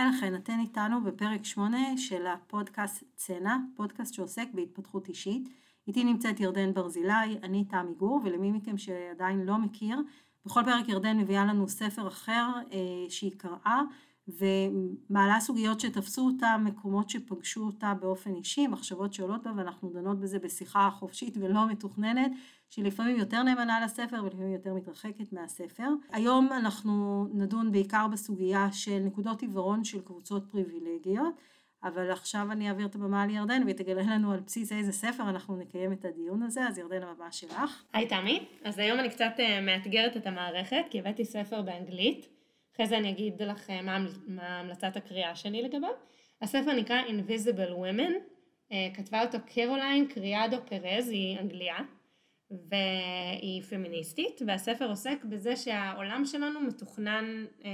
היי לכן, אתן איתנו בפרק 8 של הפודקאסט צנע, פודקאסט שעוסק בהתפתחות אישית. איתי נמצאת ירדן ברזילי, אני תמי גור, ולמי מכם שעדיין לא מכיר, בכל פרק ירדן מביאה לנו ספר אחר אה, שהיא קראה, ומעלה סוגיות שתפסו אותה, מקומות שפגשו אותה באופן אישי, מחשבות שעולות בה, ואנחנו דנות בזה בשיחה חופשית ולא מתוכננת, שלפעמים יותר נאמנה לספר ולפעמים יותר מתרחקת מהספר. היום אנחנו נדון בעיקר בסוגיה של נקודות עיוורון של קבוצות פריבילגיות, אבל עכשיו אני אעביר את הבמה לירדן והיא תגלה לנו על בסיס איזה ספר אנחנו נקיים את הדיון הזה, אז ירדן הבמה שלך. היי תמי, אז היום אני קצת אה, מאתגרת את המערכת, כי הבאתי ספר באנגלית. אחרי זה אני אגיד לך אה, מה, מה המלצת הקריאה שלי לגביו. הספר נקרא Invisible Women, אה, כתבה אותו קרוליין קריאדו פרז, היא אנגליה, והיא פמיניסטית, והספר עוסק בזה שהעולם שלנו מתוכנן אה,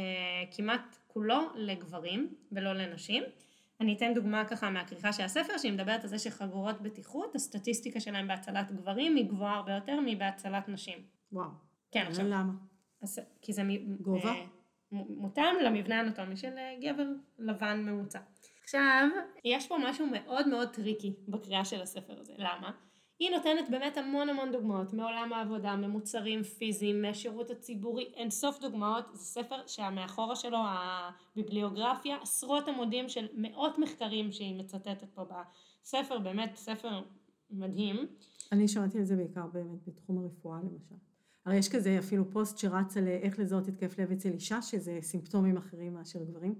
כמעט כולו לגברים ולא לנשים. אני אתן דוגמה ככה מהכריכה של הספר, שהיא מדברת על זה שחגורות בטיחות, הסטטיסטיקה שלהם בהצלת גברים היא גבוהה הרבה יותר מבהצלת נשים. וואו. כן, עכשיו. למה? אז, כי זה... גובה? אה, מותאם למבנה האנטומי של אה, גבר לבן ממוצע. עכשיו, יש פה משהו מאוד מאוד טריקי בקריאה של הספר הזה. למה? היא נותנת באמת המון המון דוגמאות מעולם העבודה, ממוצרים פיזיים, מהשירות הציבורי, אין סוף דוגמאות, זה ספר שהמאחורה שלו הביבליוגרפיה, עשרות עמודים של מאות מחקרים שהיא מצטטת פה בספר, באמת ספר מדהים. אני שמעתי על זה בעיקר באמת בתחום הרפואה למשל. הרי יש כזה אפילו פוסט שרץ על איך לזהות התקף לב אצל אישה, שזה סימפטומים אחרים מאשר גברים.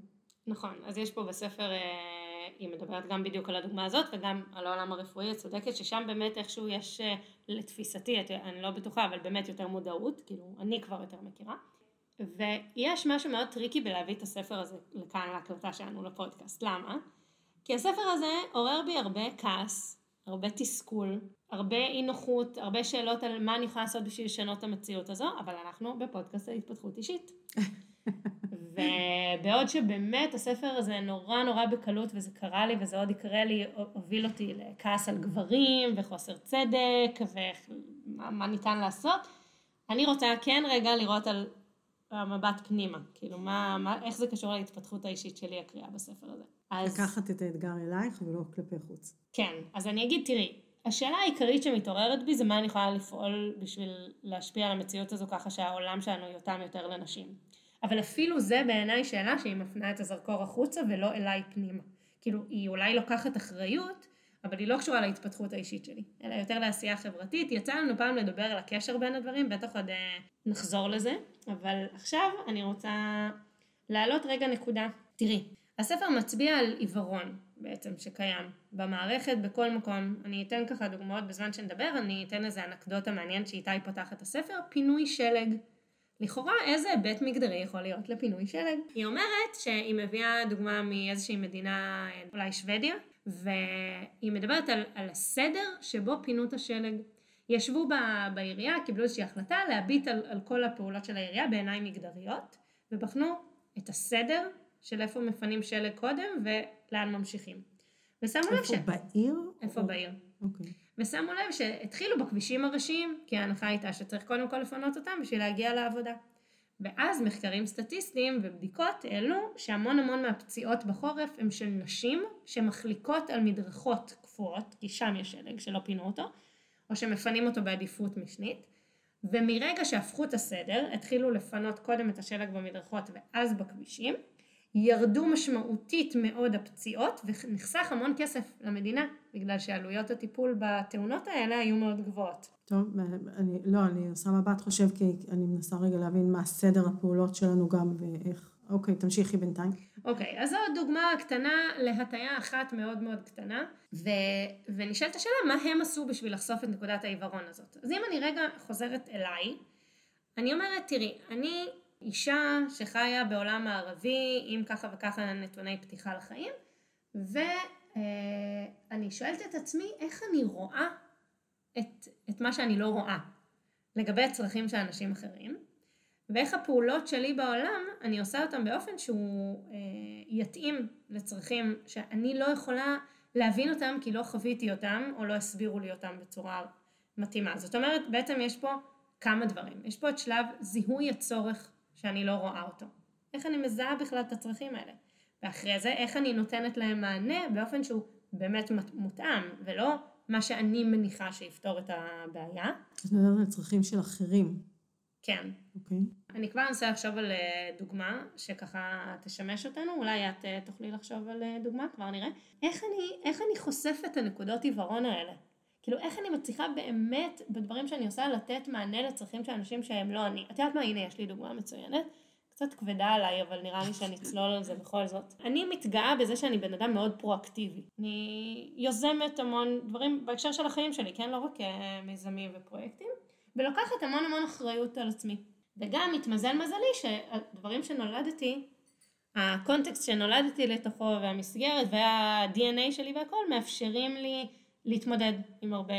נכון, אז יש פה בספר, אה, היא מדברת גם בדיוק על הדוגמה הזאת וגם על העולם הרפואי, את צודקת ששם באמת איכשהו יש, אה, לתפיסתי, אני לא בטוחה, אבל באמת יותר מודעות, כאילו אני כבר יותר מכירה. ויש משהו מאוד טריקי בלהביא את הספר הזה לכאן להקלטה שלנו לפודקאסט, למה? כי הספר הזה עורר בי הרבה כעס, הרבה תסכול, הרבה אי נוחות, הרבה שאלות על מה אני יכולה לעשות בשביל לשנות את המציאות הזו, אבל אנחנו בפודקאסט להתפתחות אישית. ובעוד שבאמת הספר הזה נורא נורא בקלות, וזה קרה לי וזה עוד יקרה לי, הוביל אותי לכעס על גברים וחוסר צדק ומה ניתן לעשות, אני רוצה כן רגע לראות על המבט פנימה, כאילו מה, מה, איך זה קשור להתפתחות האישית שלי הקריאה בספר הזה. אז... לקחת את האתגר אלייך ולא כלפי חוץ. כן, אז אני אגיד, תראי, השאלה העיקרית שמתעוררת בי זה מה אני יכולה לפעול בשביל להשפיע על המציאות הזו ככה שהעולם שלנו יותאם יותר לנשים. אבל אפילו זה בעיניי שאלה שהיא מפנה את הזרקור החוצה ולא אליי פנימה. כאילו, היא אולי לוקחת אחריות, אבל היא לא קשורה להתפתחות האישית שלי, אלא יותר לעשייה חברתית. יצא לנו פעם לדבר על הקשר בין הדברים, בטח עוד אה, נחזור לזה, אבל עכשיו אני רוצה להעלות רגע נקודה. תראי, הספר מצביע על עיוורון בעצם שקיים במערכת בכל מקום. אני אתן ככה דוגמאות בזמן שנדבר, אני אתן איזה אנקדוטה מעניינת שאיתה היא פותחת הספר, פינוי שלג. לכאורה איזה היבט מגדרי יכול להיות לפינוי שלג? היא אומרת שהיא מביאה דוגמה מאיזושהי מדינה, אולי שוודיה, והיא מדברת על, על הסדר שבו פינו את השלג. ישבו בה, בעירייה, קיבלו איזושהי החלטה להביט על, על כל הפעולות של העירייה בעיניים מגדריות, ובחנו את הסדר של איפה מפנים שלג קודם ולאן ממשיכים. ושמו לב ש... איפה בעיר? איפה או... בעיר. אוקיי. ושמו לב שהתחילו בכבישים הראשיים, כי ההנחה הייתה שצריך קודם כל לפנות אותם בשביל להגיע לעבודה. ואז מחקרים סטטיסטיים ובדיקות העלו שהמון המון מהפציעות בחורף הם של נשים שמחליקות על מדרכות קפואות, כי שם יש שלג שלא פינו אותו, או שמפנים אותו בעדיפות משנית, ומרגע שהפכו את הסדר, התחילו לפנות קודם את השלג במדרכות ואז בכבישים, ירדו משמעותית מאוד הפציעות ונחסך המון כסף למדינה בגלל שעלויות הטיפול בתאונות האלה היו מאוד גבוהות. טוב, אני, לא, אני עושה מבט חושב כי אני מנסה רגע להבין מה סדר הפעולות שלנו גם ואיך, אוקיי, תמשיכי בינתיים. אוקיי, אז זו דוגמה קטנה להטיה אחת מאוד מאוד קטנה, ו, ונשאלת השאלה מה הם עשו בשביל לחשוף את נקודת העיוורון הזאת. אז אם אני רגע חוזרת אליי, אני אומרת, תראי, אני אישה שחיה בעולם מערבי עם ככה וככה נתוני פתיחה לחיים, ואני שואלת את עצמי איך אני רואה את, את מה שאני לא רואה לגבי הצרכים של אנשים אחרים, ואיך הפעולות שלי בעולם, אני עושה אותן באופן שהוא אה, יתאים לצרכים שאני לא יכולה להבין אותם כי לא חוויתי אותם או לא הסבירו לי אותם בצורה מתאימה. זאת אומרת, בעצם יש פה כמה דברים. יש פה את שלב זיהוי הצורך שאני לא רואה אותו. איך אני מזהה בכלל את הצרכים האלה? ואחרי זה איך אני נותנת להם מענה באופן שהוא באמת מותאם, ולא מה שאני מניחה שיפתור את הבעיה. את מדברת על צרכים של אחרים. כן. אוקיי. אני כבר אנסה לחשוב על אה, דוגמה שככה תשמש אותנו, אולי את אה, תוכלי לחשוב על אה, דוגמה, כבר נראה. איך אני, איך אני חושפת את הנקודות עיוורון האלה? כאילו איך אני מצליחה באמת בדברים שאני עושה לתת מענה לצרכים של אנשים שהם לא אני. את יודעת מה? הנה יש לי דוגמה מצוינת. קצת כבדה עליי, אבל נראה לי שאני אצלול על זה בכל זאת. אני מתגאה בזה שאני בן אדם מאוד פרואקטיבי. אני יוזמת המון דברים בהקשר של החיים שלי, כן? לא רק מיזמים ופרויקטים. ולוקחת המון המון אחריות על עצמי. וגם התמזל מזלי שהדברים שנולדתי, הקונטקסט שנולדתי לתוכו והמסגרת וה-DNA שלי והכל מאפשרים לי להתמודד עם הרבה,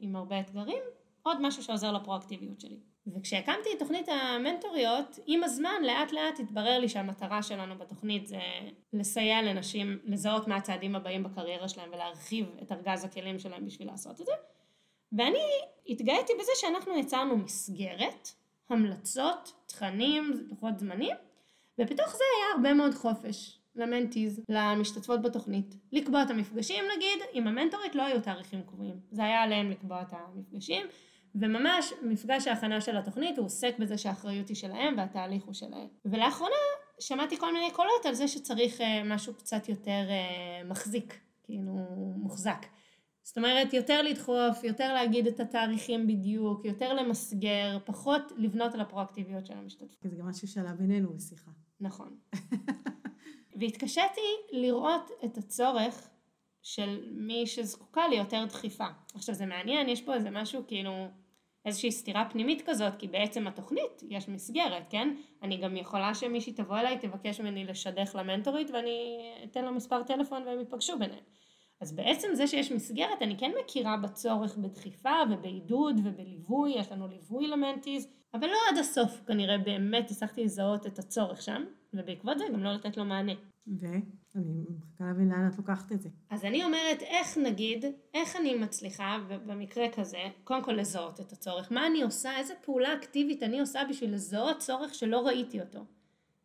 עם הרבה אתגרים, עוד משהו שעוזר לפרואקטיביות שלי. וכשהקמתי את תוכנית המנטוריות, עם הזמן לאט לאט התברר לי שהמטרה שלנו בתוכנית זה לסייע לנשים לזהות מה הצעדים הבאים בקריירה שלהם ולהרחיב את ארגז הכלים שלהם בשביל לעשות את זה. ואני התגאיתי בזה שאנחנו יצרנו מסגרת, המלצות, תכנים, לוחות זמנים, ובתוך זה היה הרבה מאוד חופש למנטיז, למשתתפות בתוכנית. לקבוע את המפגשים נגיד, עם המנטורית לא היו תאריכים קבועים, זה היה עליהם לקבוע את המפגשים, וממש מפגש ההכנה של התוכנית הוא עוסק בזה שהאחריות היא שלהם והתהליך הוא שלהם. ולאחרונה שמעתי כל מיני קולות על זה שצריך אה, משהו קצת יותר אה, מחזיק, כאילו מוחזק. זאת אומרת, יותר לדחוף, יותר להגיד את התאריכים בדיוק, יותר למסגר, פחות לבנות על הפרואקטיביות של המשתתפים. זה גם משהו שעלה בינינו בשיחה. נכון. והתקשיתי לראות את הצורך של מי שזקוקה ליותר דחיפה. עכשיו זה מעניין, יש פה איזה משהו כאילו, איזושהי סתירה פנימית כזאת, כי בעצם התוכנית, יש מסגרת, כן? אני גם יכולה שמישהי תבוא אליי, תבקש ממני לשדך למנטורית ואני אתן לה מספר טלפון והם ייפגשו ביניהם. אז בעצם זה שיש מסגרת, אני כן מכירה בצורך בדחיפה ובעידוד ובליווי, יש לנו ליווי למנטיז, אבל לא עד הסוף כנראה באמת הצלחתי לזהות את הצורך שם, ובעקבות זה גם לא לתת לו מענה. ואני מחכה להבין לאן את לוקחת את זה. אז אני אומרת, איך נגיד, איך אני מצליחה במקרה כזה, קודם כל לזהות את הצורך, מה אני עושה, איזה פעולה אקטיבית אני עושה בשביל לזהות צורך שלא ראיתי אותו.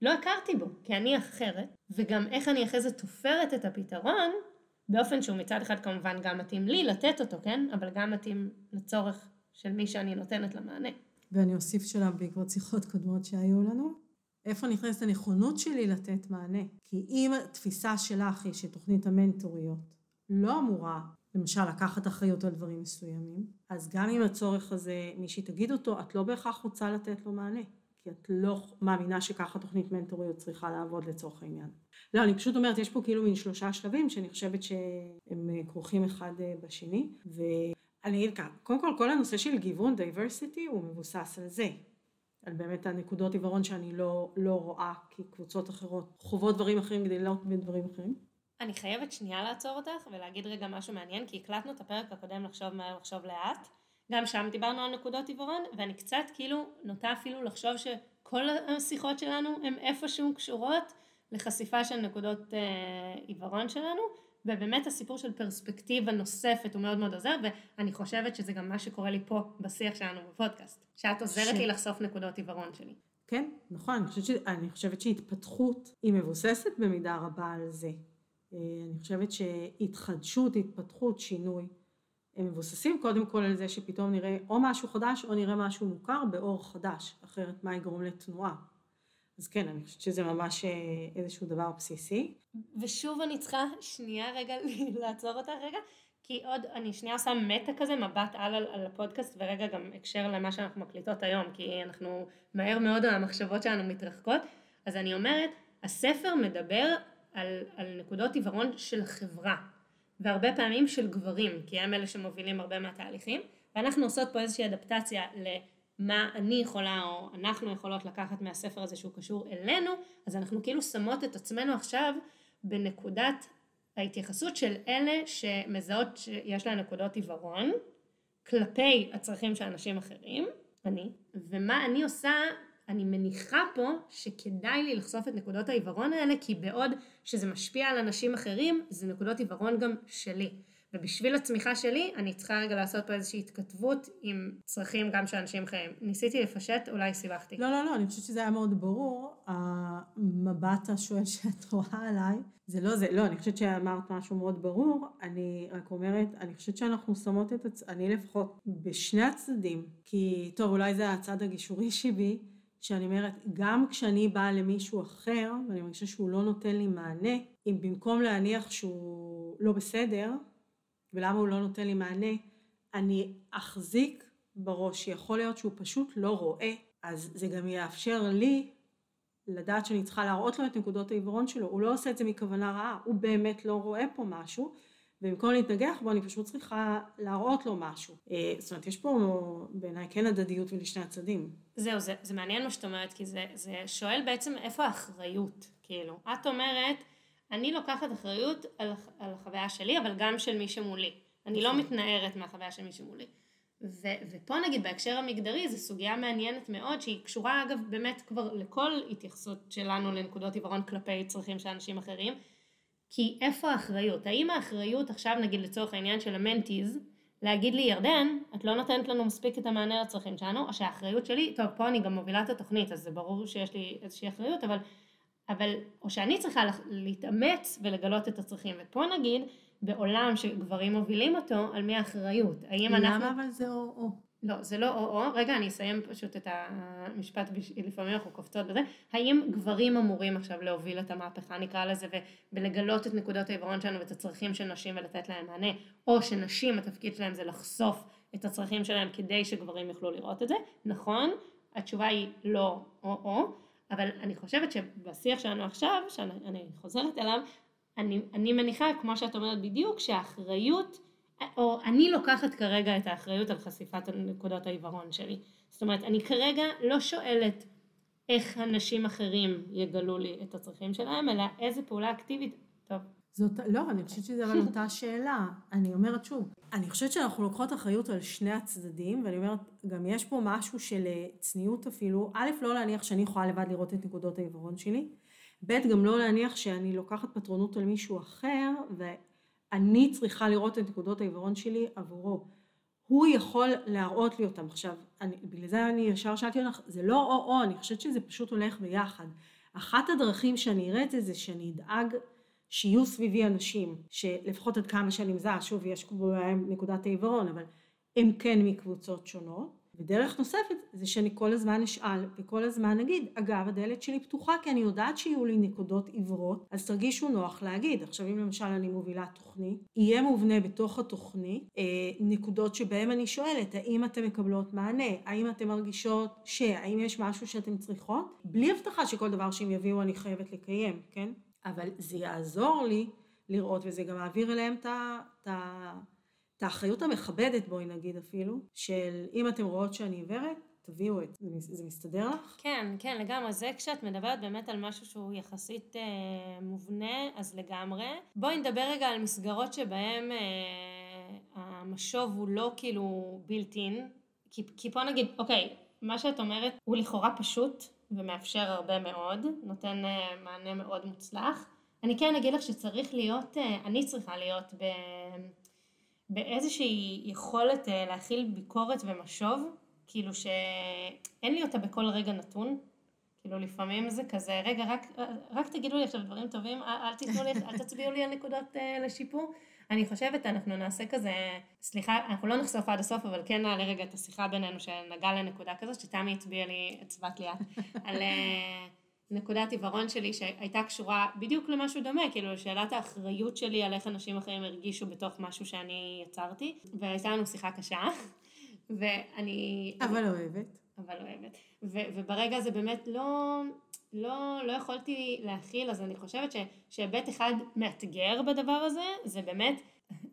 לא הכרתי בו, כי אני אחרת, וגם איך אני אחרי זה תופרת את הפתרון באופן שהוא מצד אחד כמובן גם מתאים לי לתת אותו, כן? אבל גם מתאים לצורך של מי שאני נותנת למענה. ואני אוסיף שלב בעקבות שיחות קודמות שהיו לנו. איפה נכנסת הנכונות שלי לתת מענה? כי אם התפיסה שלך היא שתוכנית המנטוריות לא אמורה, למשל, לקחת אחריות על דברים מסוימים, אז גם אם הצורך הזה, מישהי תגיד אותו, את לא בהכרח רוצה לתת לו מענה. כי את לא מאמינה שככה תוכנית מנטוריות צריכה לעבוד לצורך העניין. לא, אני פשוט אומרת, יש פה כאילו מין שלושה שלבים שאני חושבת שהם אה, כרוכים אחד אה, בשני, ואני אגיד ככה, קודם כל כל הנושא של גיוון, diversity, הוא מבוסס על זה. על באמת הנקודות עיוורון שאני לא, לא רואה כי קבוצות אחרות חוות דברים אחרים כדי לא בדברים אחרים. אני חייבת שנייה לעצור אותך ולהגיד רגע משהו מעניין, כי הקלטנו את הפרק הקודם לחשוב מהר, לחשוב לאט. גם שם דיברנו על נקודות עיוורון, ואני קצת כאילו נוטה אפילו לחשוב שכל השיחות שלנו הן איפשהו קשורות לחשיפה של נקודות אה, עיוורון שלנו, ובאמת הסיפור של פרספקטיבה נוספת הוא מאוד מאוד עוזר, ואני חושבת שזה גם מה שקורה לי פה בשיח שלנו בפודקאסט, שאת עוזרת ש... לי לחשוף נקודות עיוורון שלי. כן, נכון, אני חושבת, ש... אני חושבת שהתפתחות היא מבוססת במידה רבה על זה. אה, אני חושבת שהתחדשות, התפתחות, שינוי, הם מבוססים קודם כל על זה שפתאום נראה או משהו חדש או נראה משהו מוכר באור חדש, אחרת מה יגרום לתנועה. אז כן, אני חושבת שזה ממש אה, איזשהו דבר בסיסי. ושוב אני צריכה שנייה רגע לעצור אותך רגע, כי עוד, אני שנייה עושה מטה כזה, מבט על, על, על הפודקאסט, ורגע גם הקשר למה שאנחנו מקליטות היום, כי אנחנו מהר מאוד המחשבות שלנו מתרחקות. אז אני אומרת, הספר מדבר על, על נקודות עיוורון של חברה. והרבה פעמים של גברים, כי הם אלה שמובילים הרבה מהתהליכים, ואנחנו עושות פה איזושהי אדפטציה למה אני יכולה או אנחנו יכולות לקחת מהספר הזה שהוא קשור אלינו, אז אנחנו כאילו שמות את עצמנו עכשיו בנקודת ההתייחסות של אלה שמזהות שיש להן נקודות עיוורון כלפי הצרכים של אנשים אחרים, אני, ומה אני עושה אני מניחה פה שכדאי לי לחשוף את נקודות העיוורון האלה, כי בעוד שזה משפיע על אנשים אחרים, זה נקודות עיוורון גם שלי. ובשביל הצמיחה שלי, אני צריכה רגע לעשות פה איזושהי התכתבות עם צרכים גם של אנשים אחרים. ניסיתי לפשט, אולי סיבכתי. לא, לא, לא, אני חושבת שזה היה מאוד ברור. המבט השואל שאת רואה עליי, זה לא זה, לא, אני חושבת שאמרת משהו מאוד ברור. אני רק אומרת, אני חושבת שאנחנו שמות את עצ... אני לפחות, בשני הצדדים, כי, טוב, אולי זה הצד הגישורי שבי, שאני אומרת, גם כשאני באה למישהו אחר, ואני מרגישה שהוא לא נותן לי מענה, אם במקום להניח שהוא לא בסדר, ולמה הוא לא נותן לי מענה, אני אחזיק בראש שיכול להיות שהוא פשוט לא רואה, אז זה גם יאפשר לי לדעת שאני צריכה להראות לו את נקודות העיוורון שלו, הוא לא עושה את זה מכוונה רעה, הוא באמת לא רואה פה משהו, ובמקום להתנגח בו אני פשוט צריכה להראות לו משהו. אה, זאת אומרת, יש פה בעיניי כן הדדיות ולשני הצדדים. זהו, זה, זה מעניין מה שאת אומרת, כי זה, זה שואל בעצם איפה האחריות, כאילו. את אומרת, אני לוקחת אחריות על, על החוויה שלי, אבל גם של מי שמולי. אני לא נכון. מתנערת מהחוויה של מי שמולי. ו, ופה נגיד בהקשר המגדרי זו סוגיה מעניינת מאוד שהיא קשורה אגב באמת כבר לכל התייחסות שלנו לנקודות עיוורון כלפי צרכים של אנשים אחרים כי איפה האחריות? האם האחריות עכשיו נגיד לצורך העניין של המנטיז להגיד לי ירדן את לא נותנת לנו מספיק את המענה לצרכים שלנו או שהאחריות שלי, טוב פה אני גם מובילה את התוכנית אז זה ברור שיש לי איזושהי אחריות אבל אבל, או שאני צריכה להתאמץ ולגלות את הצרכים, ופה נגיד, בעולם שגברים מובילים אותו, על מי האחריות? האם למה אנחנו... למה אבל זה או-או? לא, זה לא או-או, רגע אני אסיים פשוט את המשפט, לפעמים אנחנו קופצות בזה, האם גברים אמורים עכשיו להוביל את המהפכה נקרא לזה, ולגלות את נקודות העיוורון שלנו ואת הצרכים של נשים ולתת להם מענה, או שנשים התפקיד שלהם זה לחשוף את הצרכים שלהם כדי שגברים יוכלו לראות את זה, נכון, התשובה היא לא או-או, אבל אני חושבת שבשיח שלנו עכשיו, שאני חוזרת אליו, אני, אני מניחה, כמו שאת אומרת בדיוק, שהאחריות, או אני לוקחת כרגע את האחריות על חשיפת נקודות העיוורון שלי. זאת אומרת, אני כרגע לא שואלת איך אנשים אחרים יגלו לי את הצרכים שלהם, אלא איזה פעולה אקטיבית, טוב, זאת, לא, אני חושבת שזה אבל אותה שאלה. אני אומרת שוב, אני חושבת שאנחנו לוקחות אחריות על שני הצדדים, ואני אומרת, גם יש פה משהו של אה, צניעות אפילו. א', לא להניח שאני יכולה לבד לראות את נקודות העיוורון שלי. ב', גם לא להניח שאני לוקחת פטרונות על מישהו אחר, ואני צריכה לראות את נקודות העיוורון שלי עבורו. הוא יכול להראות לי אותם. עכשיו, אני, בגלל זה אני ישר שאלתי אותך, זה לא או-או, אני חושבת שזה פשוט הולך ביחד. אחת הדרכים שאני אראה את זה, זה שאני אדאג שיהיו סביבי אנשים, שלפחות עד כמה שאני מזהה, שוב יש בהם נקודת העיוורון, אבל הם כן מקבוצות שונות. ודרך נוספת זה שאני כל הזמן אשאל וכל הזמן אגיד, אגב הדלת שלי פתוחה כי אני יודעת שיהיו לי נקודות עיוורות, אז תרגישו נוח להגיד. עכשיו אם למשל אני מובילה תוכנית, יהיה מובנה בתוך התוכנית אה, נקודות שבהן אני שואלת, האם אתן מקבלות מענה, האם אתן מרגישות ש, האם יש משהו שאתן צריכות, בלי הבטחה שכל דבר שהם יביאו אני חייבת לקיים, כן? אבל זה יעזור לי לראות, וזה גם מעביר אליהם את האחריות המכבדת, בואי נגיד אפילו, של אם אתם רואות שאני עיוורת, תביאו את זה. זה מסתדר לך? כן, כן, לגמרי. זה כשאת מדברת באמת על משהו שהוא יחסית אה, מובנה, אז לגמרי. בואי נדבר רגע על מסגרות שבהן אה, המשוב הוא לא כאילו בילט-אין, כי, כי פה נגיד, אוקיי, מה שאת אומרת הוא לכאורה פשוט, ומאפשר הרבה מאוד, נותן אה, מענה מאוד מוצלח. אני כן אגיד לך שצריך להיות, אה, אני צריכה להיות ב... באיזושהי יכולת אה, להכיל ביקורת ומשוב, כאילו שאין לי אותה בכל רגע נתון, כאילו לפעמים זה כזה, רגע רק, רק תגידו לי עכשיו דברים טובים, אל תיתנו לי, אל תצביעו לי על נקודות לשיפור, אני חושבת, אנחנו נעשה כזה, סליחה, אנחנו לא נחשוף עד הסוף, אבל כן נעלה רגע את השיחה בינינו שנגע לנקודה כזאת, שתמי הצביעה לי, הצבעת לי את, על אה, נקודת עיוורון שלי שהייתה קשורה בדיוק למשהו דומה, כאילו לשאלת האחריות שלי על איך אנשים אחרים הרגישו בתוך משהו שאני יצרתי, והייתה לנו שיחה קשה, ואני... אבל אוהבת. אבל אוהבת. ו- וברגע הזה באמת לא, לא, לא יכולתי להכיל, אז אני חושבת שהיבט אחד מאתגר בדבר הזה, זה באמת,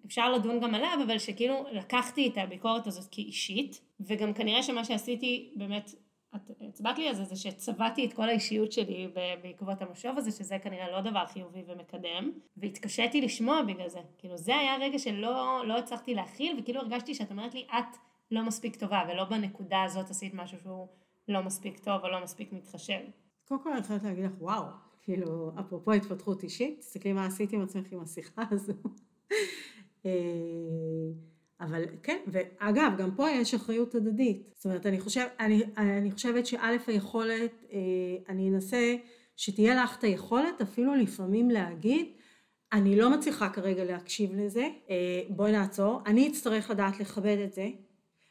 אפשר לדון גם עליו, אבל שכאילו לקחתי את הביקורת הזאת כאישית, וגם כנראה שמה שעשיתי באמת, את הצבעת לי על זה, זה שצבעתי את כל האישיות שלי בעקבות המשוב הזה, שזה כנראה לא דבר חיובי ומקדם, והתקשיתי לשמוע בגלל זה. כאילו זה היה רגע שלא לא הצלחתי להכיל, וכאילו הרגשתי שאת אומרת לי, את לא מספיק טובה, ולא בנקודה הזאת עשית משהו שהוא לא מספיק טוב או לא מספיק מתחשב. קודם כל אני חייבת להגיד לך, וואו, כאילו, אפרופו התפתחות אישית, תסתכלי מה עשיתי עם עצמך עם השיחה הזו. אבל כן, ואגב, גם פה יש אחריות הדדית. זאת אומרת, אני, חושב, אני, אני חושבת שא' היכולת, אני אנסה שתהיה לך את היכולת אפילו לפעמים להגיד, אני לא מצליחה כרגע להקשיב לזה, בואי נעצור, אני אצטרך לדעת לכבד את זה,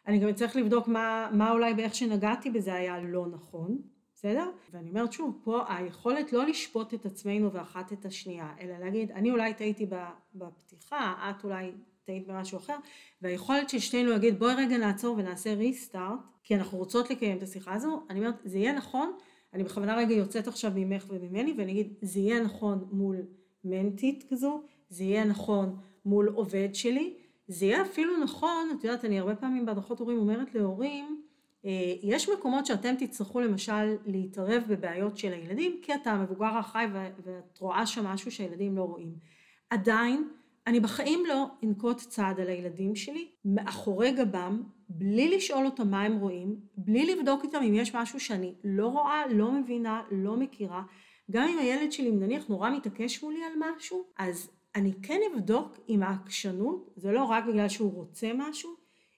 אני גם אצטרך לבדוק מה, מה אולי באיך שנגעתי בזה היה לא נכון, בסדר? ואני אומרת שוב, פה היכולת לא לשפוט את עצמנו ואחת את השנייה, אלא להגיד, אני אולי טעיתי בפתיחה, את אולי טעית במשהו אחר, והיכולת של שתינו להגיד, בואי רגע נעצור ונעשה ריסטארט, כי אנחנו רוצות לקיים את השיחה הזו, אני אומרת, זה יהיה נכון, אני בכוונה רגע יוצאת עכשיו ממך וממני, ואני אגיד, זה יהיה נכון מול מנטית כזו, זה יהיה נכון מול עובד שלי, זה יהיה אפילו נכון, את יודעת, אני הרבה פעמים בהדרכות הורים אומרת להורים, אה, יש מקומות שאתם תצטרכו למשל להתערב בבעיות של הילדים, כי אתה המבוגר האחראי ואת רואה שם משהו שהילדים לא רואים. עדיין, אני בחיים לא אנקוט צעד על הילדים שלי, מאחורי גבם, בלי לשאול אותם מה הם רואים, בלי לבדוק איתם אם יש משהו שאני לא רואה, לא מבינה, לא מכירה. גם אם הילד שלי נניח נורא מתעקש מולי על משהו, אז אני כן אבדוק אם העקשנות זה לא רק בגלל שהוא רוצה משהו,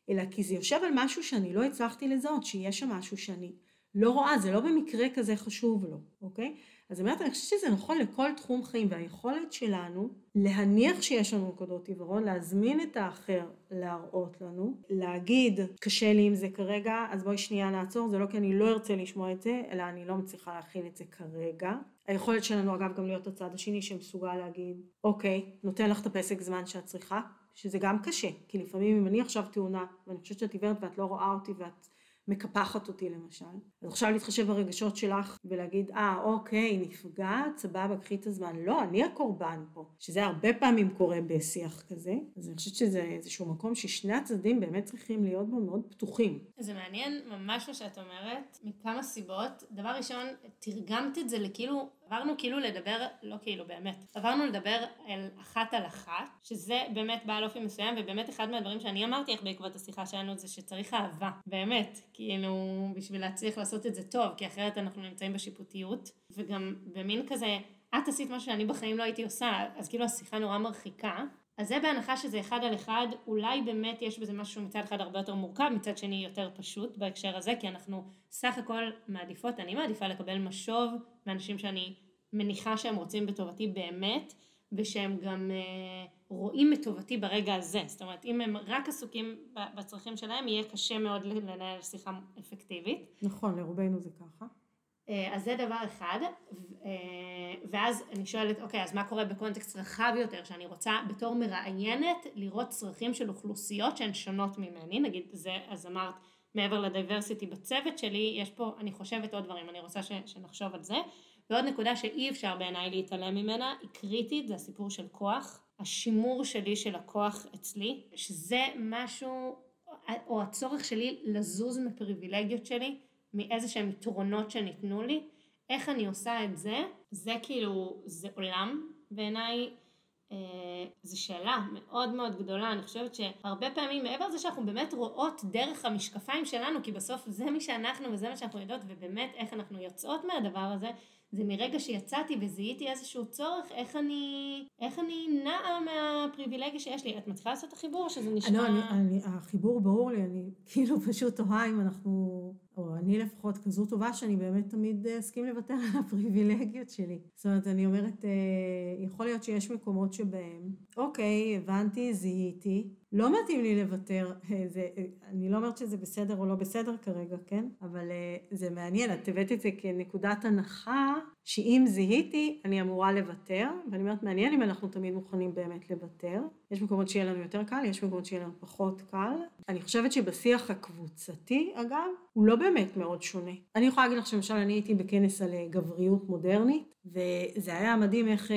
אלא כי זה יושב על משהו שאני לא הצלחתי לזהות, שיש שם משהו שאני לא רואה, זה לא במקרה כזה חשוב לו, אוקיי? אז באמת אני חושבת שזה נכון לכל תחום חיים, והיכולת שלנו להניח שיש לנו נקודות עיוורון, להזמין את האחר להראות לנו, להגיד קשה לי עם זה כרגע, אז בואי שנייה נעצור, זה לא כי אני לא ארצה לשמוע את זה, אלא אני לא מצליחה להכיל את זה כרגע. היכולת שלנו אגב גם להיות הצד השני שמסוגל להגיד, אוקיי, נותן לך את הפסק זמן שאת צריכה, שזה גם קשה, כי לפעמים אם אני עכשיו תאונה, ואני חושבת שאת עיוורת ואת לא רואה אותי ואת מקפחת אותי למשל. אז עכשיו להתחשב ברגשות שלך ולהגיד, אה, אוקיי, נפגעת, סבבה, קחי את הזמן. לא, אני הקורבן פה, שזה הרבה פעמים קורה בשיח כזה. אז אני חושבת שזה איזשהו מקום ששני הצדדים באמת צריכים להיות בו מאוד פתוחים. זה מעניין ממש מה שאת אומרת, מכמה סיבות. דבר ראשון, תרגמת את זה לכאילו עברנו כאילו לדבר, לא כאילו באמת, עברנו לדבר על אחת על אחת, שזה באמת בעל אופי מסוים, ובאמת אחד מהדברים שאני אמרתי איך בעקבות השיחה שלנו זה שצריך אהבה, באמת, כאילו בשביל להצליח לעשות את זה טוב, כי אחרת אנחנו נמצאים בשיפוטיות, וגם במין כזה, את עשית משהו שאני בחיים לא הייתי עושה, אז כאילו השיחה נורא מרחיקה. אז זה בהנחה שזה אחד על אחד, אולי באמת יש בזה משהו מצד אחד הרבה יותר מורכב, מצד שני יותר פשוט בהקשר הזה, כי אנחנו סך הכל מעדיפות, אני מעדיפה לקבל משוב מאנשים שאני מניחה שהם רוצים בטובתי באמת, ושהם גם אה, רואים את טובתי ברגע הזה. זאת אומרת, אם הם רק עסוקים בצרכים שלהם, יהיה קשה מאוד לנהל שיחה אפקטיבית. נכון, לרובנו זה ככה. אה, אז זה דבר אחד, אה, ואז אני שואלת, אוקיי, אז מה קורה בקונטקסט רחב יותר, שאני רוצה בתור מראיינת לראות צרכים של אוכלוסיות שהן שונות ממני, נגיד זה, אז אמרת, מעבר לדייברסיטי בצוות שלי, יש פה, אני חושבת עוד דברים, אני רוצה ש, שנחשוב על זה. ועוד נקודה שאי אפשר בעיניי להתעלם ממנה, היא קריטית, זה הסיפור של כוח. השימור שלי של הכוח אצלי, שזה משהו, או הצורך שלי לזוז מפריבילגיות שלי, מאיזה שהם יתרונות שניתנו לי, איך אני עושה את זה, זה כאילו, זה עולם בעיניי, אה, זו שאלה מאוד מאוד גדולה, אני חושבת שהרבה פעמים מעבר לזה שאנחנו באמת רואות דרך המשקפיים שלנו, כי בסוף זה מי שאנחנו וזה מה שאנחנו יודעות, ובאמת איך אנחנו יוצאות מהדבר הזה, זה מרגע שיצאתי וזיהיתי איזשהו צורך, איך אני, איך אני נעה מהפריבילגיה שיש לי. את מצליחה לעשות את החיבור שזה נשמע... לא, אני, אני, החיבור ברור לי, אני כאילו פשוט תוהה אם אנחנו, או אני לפחות כזו טובה שאני באמת תמיד אסכים לוותר על הפריבילגיות שלי. זאת אומרת, אני אומרת, אה, יכול להיות שיש מקומות שבהם, אוקיי, הבנתי, זיהיתי, לא מתאים לי לוותר, אה, זה, אה, אני לא אומרת שזה בסדר או לא בסדר כרגע, כן? אבל אה, זה מעניין, את הבאת את זה כנקודת הנחה, שאם זיהיתי, אני אמורה לוותר, ואני אומרת, מעניין אם אנחנו תמיד מוכנים באמת לוותר. יש מקומות שיהיה לנו יותר קל, יש מקומות שיהיה לנו פחות קל. אני חושבת שבשיח הקבוצתי, אגב, הוא לא באמת מאוד שונה. אני יכולה להגיד לך שלמשל, אני הייתי בכנס על גבריות מודרנית, וזה היה מדהים איך...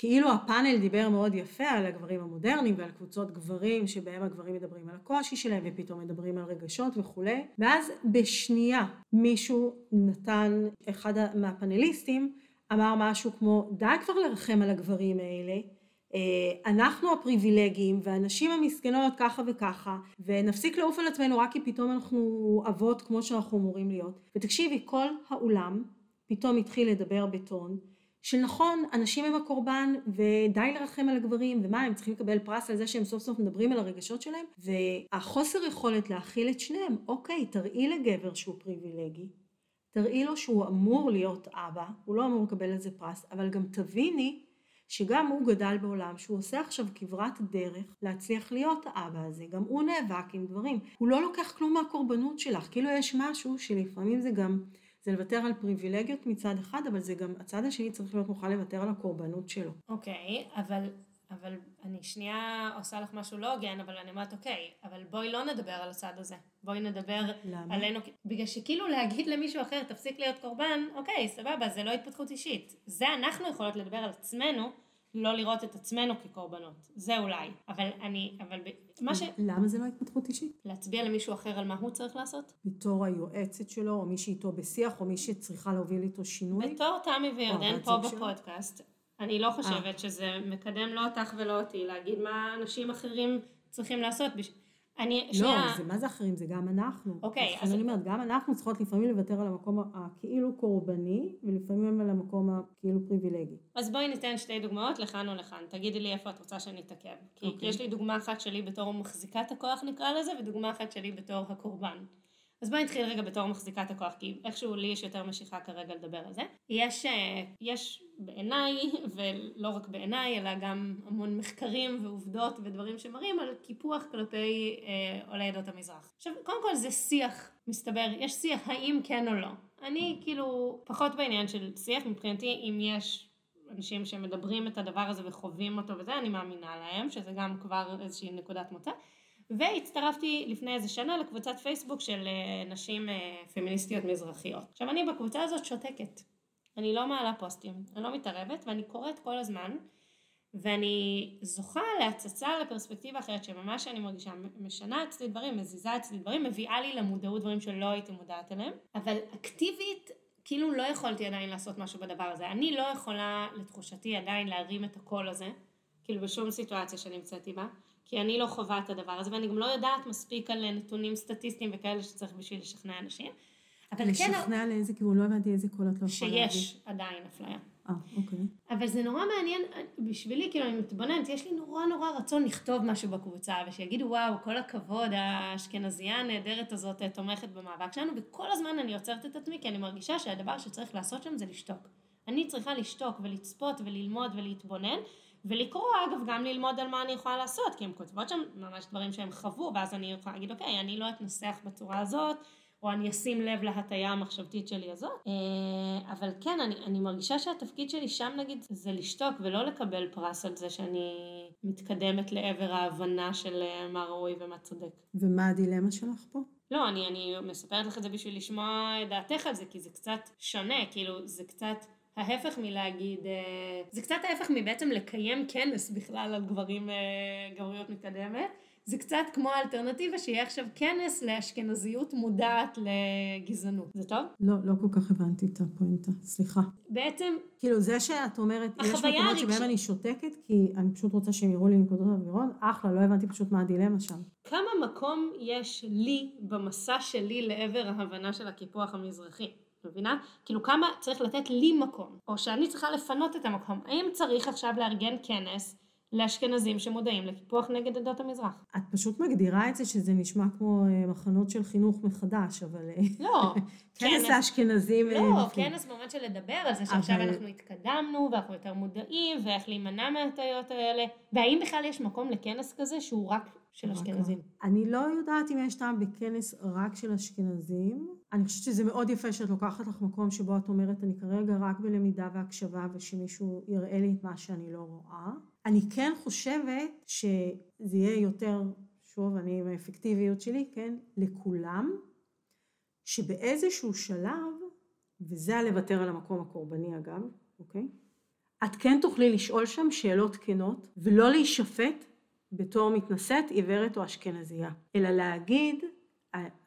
כאילו הפאנל דיבר מאוד יפה על הגברים המודרניים ועל קבוצות גברים שבהם הגברים מדברים על הקושי שלהם ופתאום מדברים על רגשות וכולי. ואז בשנייה מישהו נתן, אחד מהפאנליסטים אמר משהו כמו די כבר לרחם על הגברים האלה אה, אנחנו הפריבילגיים והנשים המסכנות ככה וככה ונפסיק לעוף על עצמנו רק כי פתאום אנחנו אבות כמו שאנחנו אמורים להיות. ותקשיבי כל האולם פתאום התחיל לדבר בטון של נכון, אנשים הם הקורבן, ודי לרחם על הגברים, ומה, הם צריכים לקבל פרס על זה שהם סוף סוף מדברים על הרגשות שלהם, והחוסר יכולת להכיל את שניהם, אוקיי, תראי לגבר שהוא פריבילגי, תראי לו שהוא אמור להיות אבא, הוא לא אמור לקבל על זה פרס, אבל גם תביני שגם הוא גדל בעולם שהוא עושה עכשיו כברת דרך להצליח להיות האבא הזה, גם הוא נאבק עם דברים, הוא לא לוקח כלום מהקורבנות שלך, כאילו יש משהו שלפעמים זה גם, זה לוותר על פריבילגיות מצד אחד, אבל זה גם, הצד השני צריך להיות מוכן לוותר על הקורבנות שלו. אוקיי, okay, אבל אבל אני שנייה עושה לך משהו לא הוגן, אבל אני אומרת, אוקיי, אבל בואי לא נדבר על הצד הזה. בואי נדבר למה? עלינו, בגלל שכאילו להגיד למישהו אחר, תפסיק להיות קורבן, אוקיי, סבבה, זה לא התפתחות אישית. זה אנחנו יכולות לדבר על עצמנו, לא לראות את עצמנו כקורבנות. זה אולי. אבל אני, אבל מה ש... למה זה לא התפתחות אישית? להצביע למישהו אחר על מה הוא צריך לעשות? בתור היועצת שלו, או מי שאיתו בשיח, או מי שצריכה להוביל איתו שינוי? בתור תמי וירדן פה בפודקאסט, אני לא חושבת 아. שזה מקדם לא אותך ולא אותי להגיד מה אנשים אחרים צריכים לעשות. בש... אני, לא, שנייה... זה מה זה אחרים? זה גם אנחנו. אוקיי. אז אני אומרת, גם אנחנו צריכות לפעמים לוותר על המקום הכאילו קורבני, ולפעמים על המקום הכאילו פריבילגי. אז בואי ניתן שתי דוגמאות לכאן ולכאן. תגידי לי איפה את רוצה שאני אתעכב. כי אוקיי. יש לי דוגמה אחת שלי בתור מחזיקת הכוח נקרא לזה, ודוגמה אחת שלי בתור הקורבן. אז בואי נתחיל רגע בתור מחזיקת הכוח, כי איכשהו לי יש יותר משיכה כרגע לדבר על זה. יש, אה, יש בעיניי, ולא רק בעיניי, אלא גם המון מחקרים ועובדות ודברים שמראים על קיפוח כלפי אה, עולי עדות המזרח. עכשיו, קודם כל זה שיח, מסתבר, יש שיח האם כן או לא. אני כאילו פחות בעניין של שיח, מבחינתי אם יש אנשים שמדברים את הדבר הזה וחווים אותו וזה, אני מאמינה להם, שזה גם כבר איזושהי נקודת מוצא. והצטרפתי לפני איזה שנה לקבוצת פייסבוק של אה, נשים אה, פמיניסטיות מזרחיות. עכשיו אני בקבוצה הזאת שותקת. אני לא מעלה פוסטים, אני לא מתערבת ואני קוראת כל הזמן ואני זוכה להצצה לפרספקטיבה אחרת שממש אני מרגישה משנה אצלי דברים, מזיזה אצלי דברים, מביאה לי למודעות דברים שלא הייתי מודעת אליהם, אבל אקטיבית כאילו לא יכולתי עדיין לעשות משהו בדבר הזה. אני לא יכולה לתחושתי עדיין להרים את הקול הזה, כאילו בשום סיטואציה שנמצאתי בה. כי אני לא חווה את הדבר הזה, ואני גם לא יודעת מספיק על נתונים סטטיסטיים וכאלה שצריך בשביל לשכנע אנשים. אבל כן... לשכנע לאיזה כיוון? לא הבנתי איזה קול את לא יכולה להגיד. שיש עדיין אפליה. אה, אוקיי. אבל זה נורא מעניין, בשבילי, כאילו, אני מתבוננת, יש לי נורא נורא רצון לכתוב משהו בקבוצה, ושיגידו, וואו, כל הכבוד, האשכנזייה הנהדרת הזאת תומכת במאבק שלנו, וכל הזמן אני עוצרת את עצמי, כי אני מרגישה שהדבר שצריך לעשות שם זה לשתוק. אני צריכה לשתוק ולצפות וללמוד ולהתבונן, ולקרוא אגב גם ללמוד על מה אני יכולה לעשות, כי הן כותבות שם ממש דברים שהם חוו, ואז אני יכולה להגיד אוקיי, אני לא אתנסח בצורה הזאת, או אני אשים לב להטייה המחשבתית שלי הזאת. אה, אבל כן, אני, אני מרגישה שהתפקיד שלי שם נגיד זה לשתוק ולא לקבל פרס על זה שאני מתקדמת לעבר ההבנה של אה, מה ראוי ומה צודק. ומה הדילמה שלך פה? לא, אני, אני מספרת לך את זה בשביל לשמוע את דעתך על זה, כי זה קצת שונה, כאילו זה קצת... ההפך מלהגיד, אה, זה קצת ההפך מבעצם לקיים כנס בכלל על גברים, אה, גבריות מתקדמת. זה קצת כמו האלטרנטיבה שיהיה עכשיו כנס לאשכנזיות מודעת לגזענות. זה טוב? לא, לא כל כך הבנתי את הפואנטה, סליחה. בעצם... כאילו זה שאת אומרת, יש מקומות שבהם אני שותקת, כי אני פשוט רוצה שהם יראו לי נקודות אווירון, אחלה, לא הבנתי פשוט מה הדילמה שם. כמה מקום יש לי במסע שלי לעבר ההבנה של הקיפוח המזרחי? מבינה? כאילו כמה צריך לתת לי מקום, או שאני צריכה לפנות את המקום. האם צריך עכשיו לארגן כנס לאשכנזים שמודעים לקיפוח נגד עדות המזרח? את פשוט מגדירה את זה שזה נשמע כמו אה, מחנות של חינוך מחדש, אבל... אה, לא. כנס לאשכנזים. אה, לא, כנס במובן של לדבר על זה שעכשיו אבל... אנחנו התקדמנו ואנחנו יותר מודעים ואיך להימנע מהטעויות האלה, והאם בכלל יש מקום לכנס כזה שהוא רק של אשכנזים? אני לא יודעת אם יש טעם בכנס רק של אשכנזים. אני חושבת שזה מאוד יפה שאת לוקחת לך מקום שבו את אומרת, אני כרגע רק בלמידה והקשבה ושמישהו יראה לי את מה שאני לא רואה. אני כן חושבת שזה יהיה יותר, שוב, אני עם האפקטיביות שלי, כן, לכולם, שבאיזשהו שלב, וזה הלוותר על המקום הקורבני אגב, אוקיי? את כן תוכלי לשאול שם שאלות כנות, ולא להישפט בתור מתנשאת, עיוורת או אשכנזייה, אלא להגיד,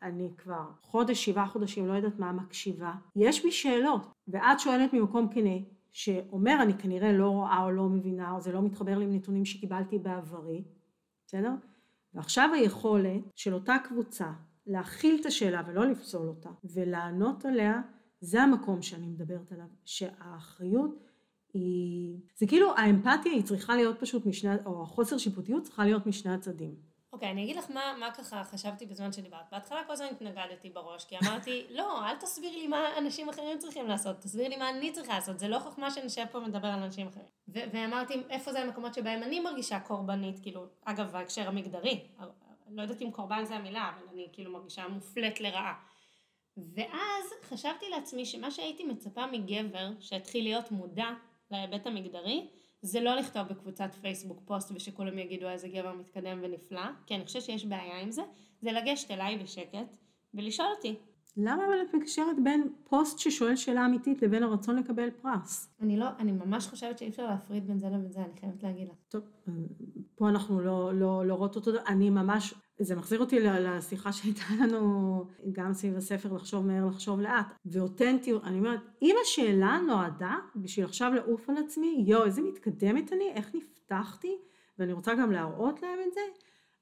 אני כבר חודש, שבעה חודשים, לא יודעת מה, מקשיבה, יש בי שאלות, ואת שואלת ממקום כנה, שאומר אני כנראה לא רואה או לא מבינה, או זה לא מתחבר לי עם נתונים שקיבלתי בעברי, בסדר? ועכשיו היכולת של אותה קבוצה להכיל את השאלה ולא לפסול אותה, ולענות עליה, זה המקום שאני מדברת עליו, שהאחריות היא... זה כאילו האמפתיה היא צריכה להיות פשוט משני, או החוסר שיפוטיות צריכה להיות משני הצדדים. אוקיי, okay, אני אגיד לך מה, מה ככה חשבתי בזמן שדיברת. בהתחלה כל הזמן התנגדתי בראש, כי אמרתי, לא, אל תסביר לי מה אנשים אחרים צריכים לעשות, תסביר לי מה אני צריכה לעשות, זה לא חוכמה שנשב פה ומדבר על אנשים אחרים. ו- ואמרתי, איפה זה המקומות שבהם אני מרגישה קורבנית, כאילו, אגב, בהקשר המגדרי, לא יודעת אם קורבן זה המילה, אבל אני כאילו מרגישה מופלית לרעה. ואז חשבתי לעצמי שמה שהייתי מצפה מגבר שהתחיל להיות מודע להיבט המגדרי, זה לא לכתוב בקבוצת פייסבוק פוסט ושכולם יגידו איזה גבר מתקדם ונפלא, כי אני חושבת שיש בעיה עם זה, זה לגשת אליי בשקט ולשאול אותי. למה אבל את מקשרת בין פוסט ששואל שאלה אמיתית לבין הרצון לקבל פרס? אני לא, אני ממש חושבת שאי אפשר להפריד בין זה לבין זה, אני חייבת להגיד לך. טוב, פה אנחנו לא, לא, לא רואות אותו, אני ממש, זה מחזיר אותי לשיחה שהייתה לנו גם סביב הספר לחשוב מהר, לחשוב לאט, ואותנטיות, אני אומרת, אם השאלה נועדה בשביל עכשיו לעוף על עצמי, יואו, איזה מתקדמת אני, איך נפתחתי, ואני רוצה גם להראות להם את זה,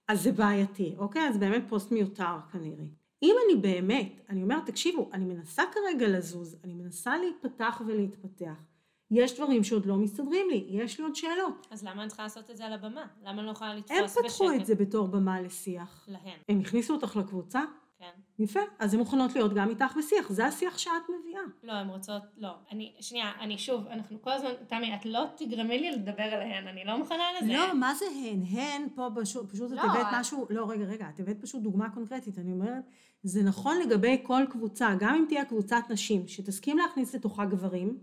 אז זה בעייתי, אוקיי? אז באמת פוסט מיותר כנראה. אם אני באמת, אני אומרת, תקשיבו, אני מנסה כרגע לזוז, אני מנסה להתפתח ולהתפתח. יש דברים שעוד לא מסתדרים לי, יש לי עוד שאלות. אז למה אני צריכה לעשות את זה על הבמה? למה אני לא יכולה לתפוס בשקט? הם פתחו את זה בתור במה לשיח. להן. הם הכניסו אותך לקבוצה? כן. יפה, אז הן מוכנות להיות גם איתך בשיח, זה השיח שאת מביאה. לא, הן רוצות, לא. אני, שנייה, אני שוב, אנחנו כל הזמן, תמי, את לא תגרמי לי לדבר עליהן, אני לא מוכנה לזה. לא, מה זה הן? הן פה פשוט, פשוט לא, את הבאת משהו, לא, רגע, רגע, את הבאת פשוט דוגמה קונקרטית, אני אומרת, זה נכון לגבי כל קבוצה, גם אם תהיה קבוצת נשים, שתסכים להכניס לתוכה גברים,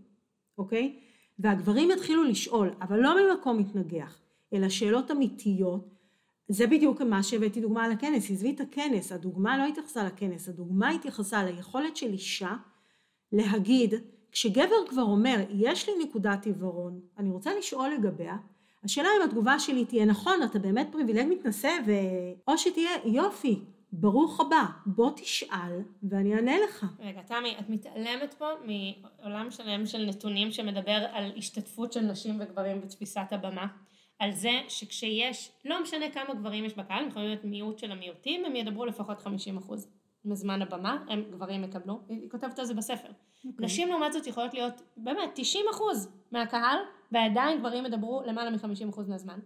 אוקיי? והגברים יתחילו לשאול, אבל לא ממקום מתנגח, אלא שאלות אמיתיות, זה בדיוק מה שהבאתי דוגמה על הכנס, עזבי את הכנס, הדוגמה לא התייחסה לכנס, הדוגמה התייחסה ליכולת של אישה להגיד, כשגבר כבר אומר, יש לי נקודת עיוורון, אני רוצה לשאול לגביה, השאלה אם התגובה שלי תהיה נכון, אתה באמת פריבילג מתנשא, ו... או שתהיה יופי, ברוך הבא, בוא תשאל ואני אענה לך. רגע, תמי, את מתעלמת פה מעולם שלם של נתונים שמדבר על השתתפות של נשים וגברים בתפיסת הבמה. על זה שכשיש, לא משנה כמה גברים יש בקהל, הם יכולים להיות מיעוט של המיעוטים, הם ידברו לפחות 50% מזמן הבמה, הם גברים יקבלו, היא כותבת על זה בספר. Okay. אוקיי. נשים לעומת זאת יכולות להיות באמת 90% מהקהל, ועדיין גברים ידברו למעלה מ-50% מהזמן.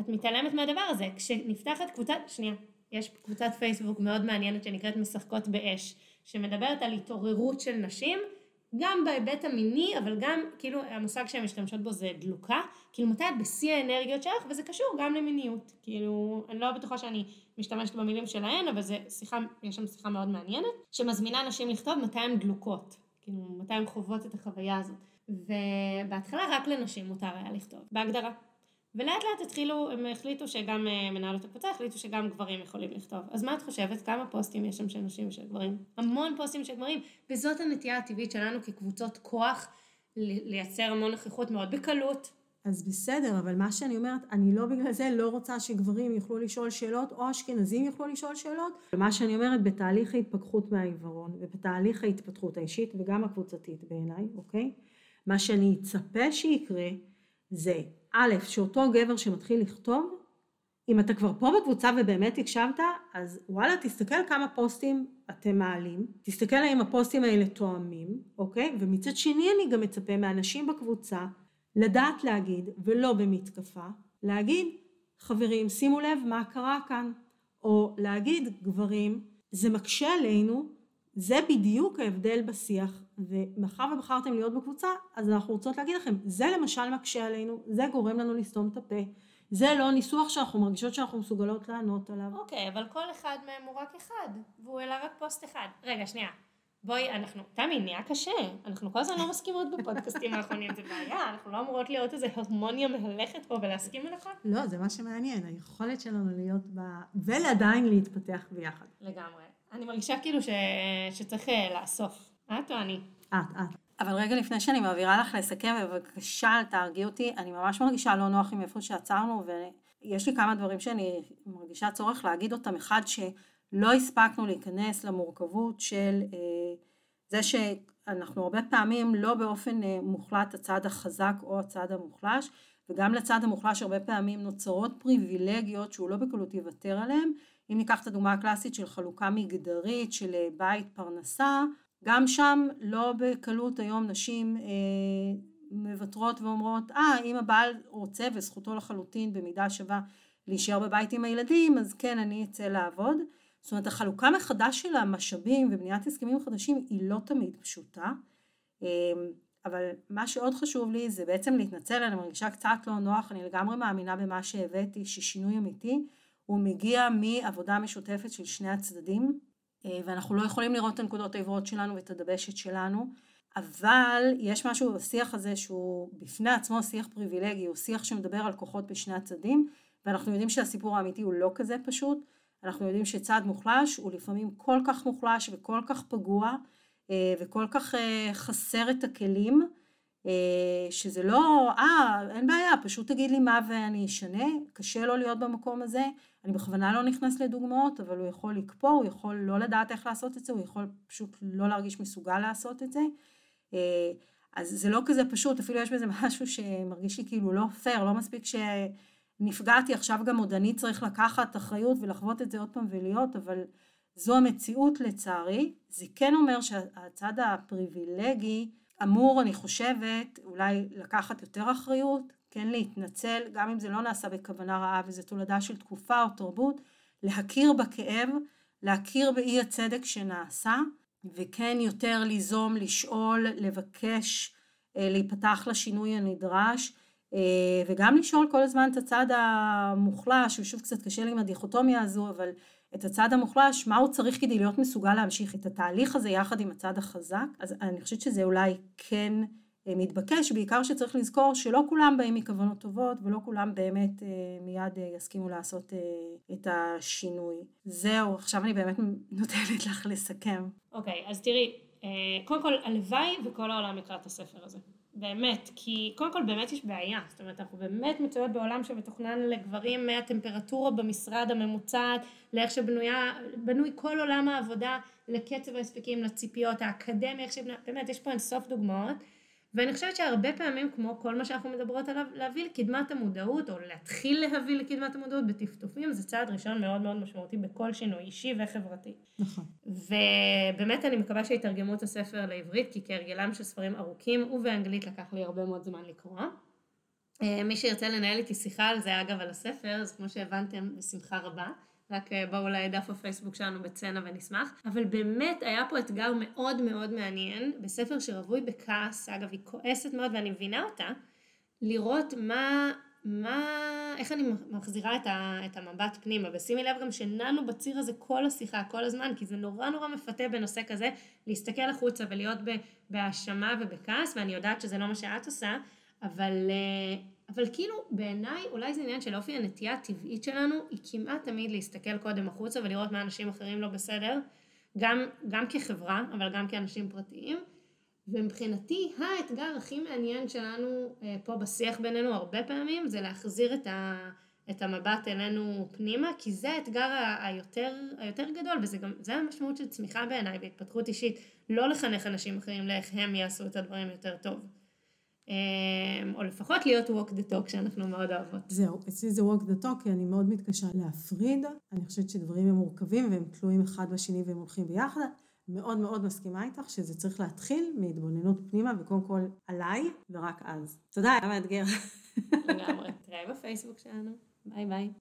את מתעלמת מהדבר הזה, כשנפתחת קבוצת, שנייה, יש קבוצת פייסבוק מאוד מעניינת שנקראת משחקות באש, שמדברת על התעוררות של נשים, גם בהיבט המיני, אבל גם, כאילו, המושג שהן משתמשות בו זה דלוקה, כאילו מתי את בשיא האנרגיות שלך, וזה קשור גם למיניות. כאילו, אני לא בטוחה שאני משתמשת במילים שלהן, אבל זה שיחה, יש שם שיחה מאוד מעניינת, שמזמינה נשים לכתוב מתי הן דלוקות, כאילו, מתי הן חוות את החוויה הזאת. ובהתחלה רק לנשים מותר היה לכתוב, בהגדרה. ולאט לאט התחילו, הם החליטו שגם אה, מנהלות הקבוצה החליטו שגם גברים יכולים לכתוב. אז מה את חושבת? כמה פוסטים יש שם של נשים ושל גברים? המון פוסטים של גברים, וזאת הנטייה הטבעית שלנו כקבוצות כוח לייצר המון נוכחות מאוד בקלות. אז בסדר, אבל מה שאני אומרת, אני לא בגלל זה לא רוצה שגברים יוכלו לשאול שאלות, או אשכנזים יוכלו לשאול שאלות. מה שאני אומרת, בתהליך ההתפכחות מהעיוורון, ובתהליך ההתפתחות האישית וגם הקבוצתית בעיניי, אוקיי? מה שאני אצפה שיקרה, זה א', שאותו גבר שמתחיל לכתוב, אם אתה כבר פה בקבוצה ובאמת הקשבת, אז וואלה, תסתכל כמה פוסטים אתם מעלים, תסתכל האם הפוסטים האלה תואמים, אוקיי? ומצד שני אני גם מצפה מאנשים בקבוצה לדעת להגיד, ולא במתקפה, להגיד, חברים, שימו לב מה קרה כאן, או להגיד, גברים, זה מקשה עלינו, זה בדיוק ההבדל בשיח ומאחר ובחרתם להיות בקבוצה, אז אנחנו רוצות להגיד לכם, זה למשל מקשה עלינו, זה גורם לנו לסתום את הפה, זה לא ניסוח שאנחנו מרגישות שאנחנו מסוגלות לענות עליו. אוקיי, אבל כל אחד מהם הוא רק אחד, והוא העלה רק פוסט אחד. רגע, שנייה. בואי, אנחנו, תמי, נהיה קשה. אנחנו כל הזמן לא מסכימות בפודקאסטים האחרונים, זה בעיה, אנחנו לא אמורות להיות איזה הרמוניה מהלכת פה ולהסכים על הכל? לא, זה מה שמעניין, היכולת שלנו להיות ב... ולעדיין להתפתח ביחד. לגמרי. אני מרגישה כאילו ש... שצריך אה, לאסוף. את או אני? את, את. אבל רגע לפני שאני מעבירה לך לסכם, בבקשה תהרגי אותי, אני ממש מרגישה לא נוח עם איפה שעצרנו, ויש לי כמה דברים שאני מרגישה צורך להגיד אותם. אחד, שלא הספקנו להיכנס למורכבות של אה, זה שאנחנו הרבה פעמים לא באופן אה, מוחלט הצד החזק או הצד המוחלש, וגם לצד המוחלש הרבה פעמים נוצרות פריבילגיות שהוא לא בקלות יוותר עליהן. אם ניקח את הדוגמה הקלאסית של חלוקה מגדרית של אה, בית פרנסה, גם שם לא בקלות היום נשים אה, מוותרות ואומרות, אה, אם הבעל רוצה וזכותו לחלוטין במידה שווה להישאר בבית עם הילדים, אז כן, אני אצא לעבוד. זאת אומרת, החלוקה מחדש של המשאבים ובניית הסכמים חדשים היא לא תמיד פשוטה. אמ, אבל מה שעוד חשוב לי זה בעצם להתנצל, אני מרגישה קצת לא נוח, אני לגמרי מאמינה במה שהבאתי, ששינוי אמיתי הוא מגיע מעבודה משותפת של שני הצדדים, אה, ואנחנו לא יכולים לראות את הנקודות העברות שלנו ואת הדבשת שלנו, אבל יש משהו בשיח הזה שהוא בפני עצמו שיח פריבילגי, הוא שיח שמדבר על כוחות בשני הצדדים, ואנחנו יודעים שהסיפור האמיתי הוא לא כזה פשוט, אנחנו יודעים שצד מוחלש הוא לפעמים כל כך מוחלש וכל כך פגוע, אה, וכל כך אה, חסר את הכלים, שזה לא, אה, אין בעיה, פשוט תגיד לי מה ואני אשנה, קשה לו להיות במקום הזה, אני בכוונה לא נכנס לדוגמאות, אבל הוא יכול לקפוא, הוא יכול לא לדעת איך לעשות את זה, הוא יכול פשוט לא להרגיש מסוגל לעשות את זה. אה, אז זה לא כזה פשוט, אפילו יש בזה משהו שמרגיש לי כאילו לא פייר, לא מספיק שנפגעתי, עכשיו גם עוד אני צריך לקחת אחריות ולחוות את זה עוד פעם ולהיות, אבל זו המציאות לצערי. זה כן אומר שהצד הפריבילגי אמור, אני חושבת, אולי לקחת יותר אחריות, כן להתנצל, גם אם זה לא נעשה בכוונה רעה וזה תולדה של תקופה או תרבות, להכיר בכאב, להכיר באי הצדק שנעשה, וכן יותר ליזום, לשאול, לבקש, אה, להיפתח לשינוי הנדרש, אה, וגם לשאול כל הזמן את הצד המוחלש, ושוב קצת קשה לי עם הדיכוטומיה הזו, אבל את הצד המוחלש, מה הוא צריך כדי להיות מסוגל להמשיך את התהליך הזה יחד עם הצד החזק, אז אני חושבת שזה אולי כן אה, מתבקש, בעיקר שצריך לזכור שלא כולם באים מכוונות טובות ולא כולם באמת אה, מיד אה, יסכימו לעשות את השינוי. זהו, עכשיו אני באמת נותנת לך לסכם. אוקיי, okay, אז תראי, קודם כל הלוואי וכל העולם יקרא את הספר הזה. באמת, כי קודם כל באמת יש בעיה, זאת אומרת אנחנו באמת מצויות בעולם שמתוכנן לגברים מהטמפרטורה במשרד הממוצעת, לאיך שבנוי כל עולם העבודה, לקצב ההספקים, לציפיות, האקדמיה, איך שבנויה, באמת יש פה אינסוף דוגמאות ואני חושבת שהרבה פעמים, כמו כל מה שאנחנו מדברות עליו, להביא לקדמת המודעות, או להתחיל להביא לקדמת המודעות בטפטופים, זה צעד ראשון מאוד מאוד משמעותי בכל שינוי אישי וחברתי. נכון. ובאמת אני מקווה שיתרגמו את הספר לעברית, כי כהרגלם של ספרים ארוכים, ובאנגלית לקח לי הרבה מאוד זמן לקרוא. אה, מי שירצה לנהל איתי שיחה על זה, אגב, על הספר, אז כמו שהבנתם, בשמחה רבה. רק אה, בואו לדף הפייסבוק שלנו בצנע ונשמח. אבל באמת היה פה אתגר מאוד מאוד מעניין, בספר שרווי בכעס, אגב היא כועסת מאוד ואני מבינה אותה, לראות מה, מה, איך אני מחזירה את, ה, את המבט פנימה. ושימי לב גם שנענו בציר הזה כל השיחה, כל הזמן, כי זה נורא נורא מפתה בנושא כזה, להסתכל החוצה ולהיות בהאשמה ובכעס, ואני יודעת שזה לא מה שאת עושה, אבל... אבל כאילו בעיניי אולי זה עניין של אופי הנטייה הטבעית שלנו היא כמעט תמיד להסתכל קודם החוצה ולראות מה אנשים אחרים לא בסדר, גם, גם כחברה אבל גם כאנשים פרטיים ומבחינתי האתגר הכי מעניין שלנו אה, פה בשיח בינינו הרבה פעמים זה להחזיר את, ה, את המבט אלינו פנימה כי זה האתגר היותר, היותר גדול וזה גם, המשמעות של צמיחה בעיניי בהתפתחות אישית לא לחנך אנשים אחרים לאיך הם יעשו את הדברים יותר טוב. אמ, או לפחות להיות walk the talk שאנחנו מאוד אוהבות. זהו, אצלי זה walk the talk כי אני מאוד מתקשה להפריד, אני חושבת שדברים הם מורכבים והם תלויים אחד בשני והם הולכים ביחד. מאוד מאוד מסכימה איתך שזה צריך להתחיל מהתבוננות פנימה וקודם כל עליי ורק אז. תודה, היה מאתגר. לגמרי. תראה בפייסבוק שלנו. ביי ביי.